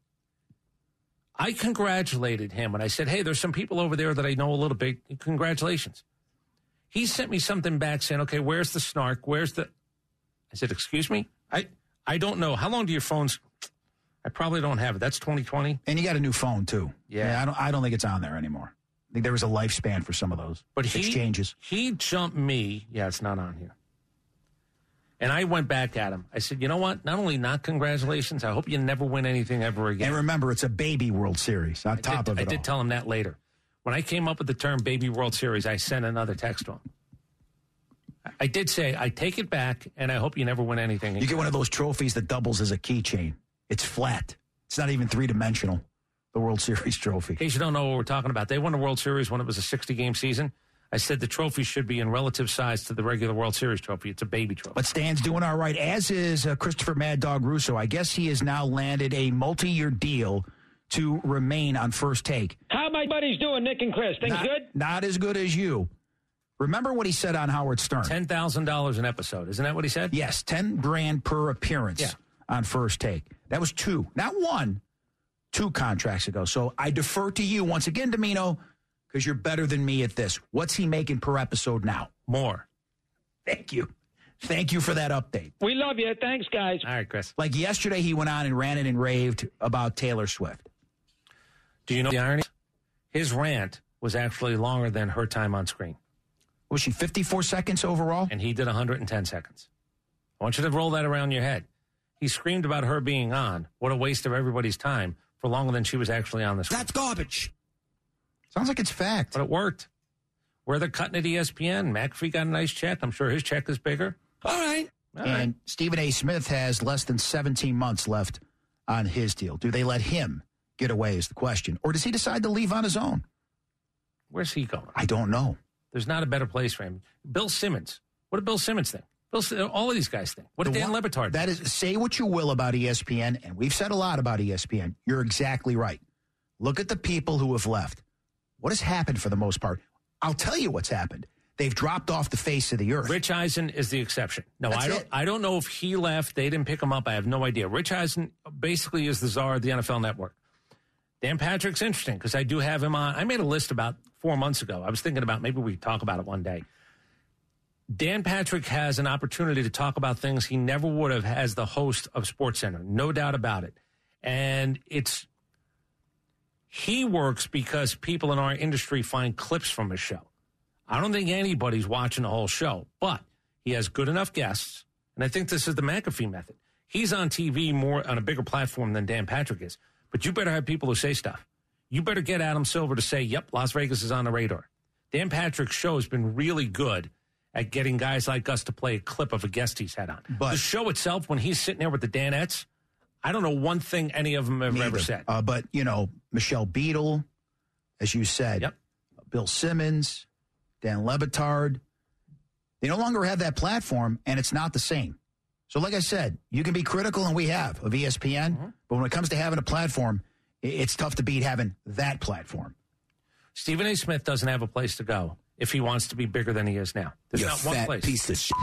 I congratulated him and I said, Hey, there's some people over there that I know a little bit. Congratulations. He sent me something back saying, Okay, where's the snark? Where's the. I said, Excuse me? I, I don't know. How long do your phones. I probably don't have it. That's 2020. And you got a new phone too. Yeah. I don't. I don't think it's on there anymore. I think there was a lifespan for some of those But he, exchanges. He jumped me. Yeah, it's not on here. And I went back at him. I said, you know what? Not only not congratulations, I hope you never win anything ever again. And remember, it's a baby World Series on I top did, of it I did tell him that later. When I came up with the term baby World Series, I sent another text to him. I- did say, I take it back, and I hope you never win anything. you get one of those trophies that doubles as a keychain. It's flat. It's not even three dimensional. The World Series trophy. In case you don't know what we're talking about, they won the World Series when it was a 60 game season. I said the trophy should be in relative size to the regular World Series trophy. It's a baby trophy. But Stan's doing all right, as is uh, Christopher Mad Dog Russo. I guess he has now landed a multi year deal to remain on first take. How my buddies doing, Nick and Chris? Things not, good? Not as good as you. Remember what he said on Howard Stern? Ten thousand dollars an episode, isn't that what he said? Yes, ten grand per appearance Yeah. on first take. That was two, not one, two contracts ago. So I defer to you once again, Dimino, because you're better than me at this. What's he making per episode now? More. Thank you. Thank you for that update. We love you. Thanks, guys. All right, Chris. Like yesterday, he went on and ranted and raved about Taylor Swift. Do you know the irony? His rant was actually longer than her time on screen. Was she 54 seconds overall? And he did 110 seconds. I want you to roll that around your head. He screamed about her being on. What a waste of everybody's time for longer than she was actually on the screen. That's garbage. Sounds like it's fact. But it worked. Where they're cutting at ESPN, McAfee got a nice check. I'm sure his check is bigger. All right. All and right. Stephen A. Smith has less than 17 months left on his deal. Do they let him get away, is the question. Or does he decide to leave on his own? Where's he going? I don't know. There's not a better place for him. Bill Simmons. What did Bill Simmons think? Bill, all of these guys think. What did The Dan one- Le Batard That is, say what you will about ESPN, and we've said a lot about ESPN. You're exactly right. Look at the people who have left. What has happened for the most part? I'll tell you what's happened. They've dropped off the face of the earth. Rich Eisen is the exception. No, That's I don't. it. I don't know if he left. They didn't pick him up. I have no idea. Rich Eisen basically is the czar of the NFL Network. Dan Patrick's interesting because I do have him on. I made a list about four months ago. I was thinking about maybe we talk about it one day. Dan Patrick has an opportunity to talk about things he never would have as the host of SportsCenter, no doubt about it. And it's he works because people in our industry find clips from his show. I don't think anybody's watching the whole show, but he has good enough guests. And I think this is the McAfee method. He's on TV more on a bigger platform than Dan Patrick is. But you better have people who say stuff. You better get Adam Silver to say, yep, Las Vegas is on the radar. Dan Patrick's show has been really good at getting guys like us to play a clip of a guest he's had on. But- the show itself, when he's sitting there with the Danettes, I don't know one thing any of them have ever said. Uh, but, you know, Michelle Beadle, as you said, Yep. Bill Simmons, Dan Le Batard, they no longer have that platform, and it's not the same. So, like I said, you can be critical, and we have, of ESPN, Mm-hmm. but when it comes to having a platform, it's tough to beat having that platform. Stephen A. Smith doesn't have a place to go if he wants to be bigger than he is now. There's not one place. piece of shit.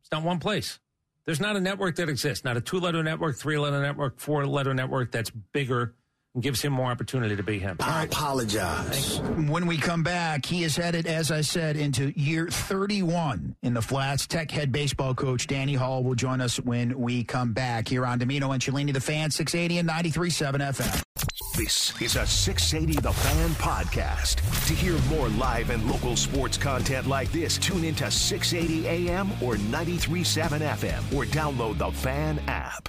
It's not one place. There's not a network that exists, not a two letter network, three letter network, four letter network that's bigger and gives him more opportunity to be him. I apologize. When we come back, he is headed, as I said, into year 31 in the flats. Tech head baseball coach Danny Hall will join us when we come back here on Dimino and Cellini, the fan, 680 and 93.7 FM. This is a 680 The Fan podcast. To hear more live and local sports content like this, tune into 680 AM or 93.7 FM or download the Fan app.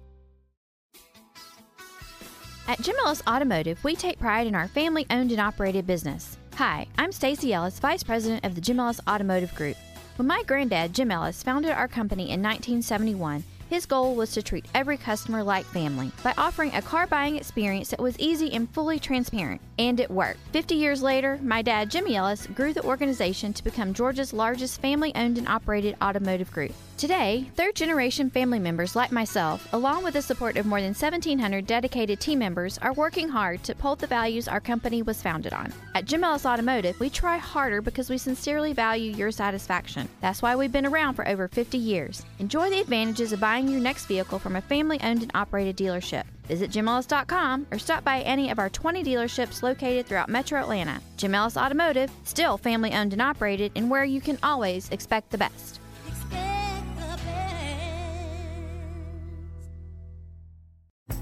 At Jim Ellis Automotive, we take pride in our family owned and operated business. Hi, I'm Stacy Ellis, Vice President of the Jim Ellis Automotive Group. When my granddad, Jim Ellis, founded our company in 1971, his goal was to treat every customer like family by offering a car buying experience that was easy and fully transparent. And it worked. 50 years later, my dad, Jimmy Ellis, grew the organization to become Georgia's largest family owned and operated automotive group. Today, third generation family members like myself, along with the support of more than 1,700 dedicated team members, are working hard to uphold the values our company was founded on. At Jim Ellis Automotive, we try harder because we sincerely value your satisfaction. That's why we've been around for over 50 years. Enjoy the advantages of buying your next vehicle from a family owned and operated dealership. Visit jimellis.com or stop by any of our 20 dealerships located throughout Metro Atlanta. Jim Ellis Automotive, still family owned and operated, and where you can always expect the best.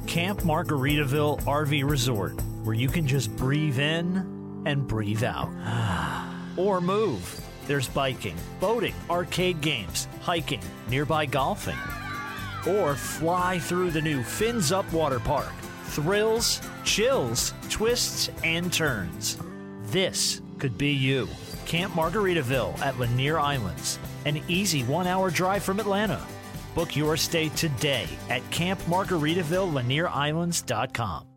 Camp Margaritaville RV Resort, where you can just breathe in and breathe out. or move. There's biking, boating, arcade games, hiking, nearby golfing. Or fly through the new Fins Up Water Park. Thrills, chills, twists, and turns. This could be you. Camp Margaritaville at Lanier Islands, an easy one hour drive from Atlanta. Book your stay today at campmargaritaville.lanierislands.com.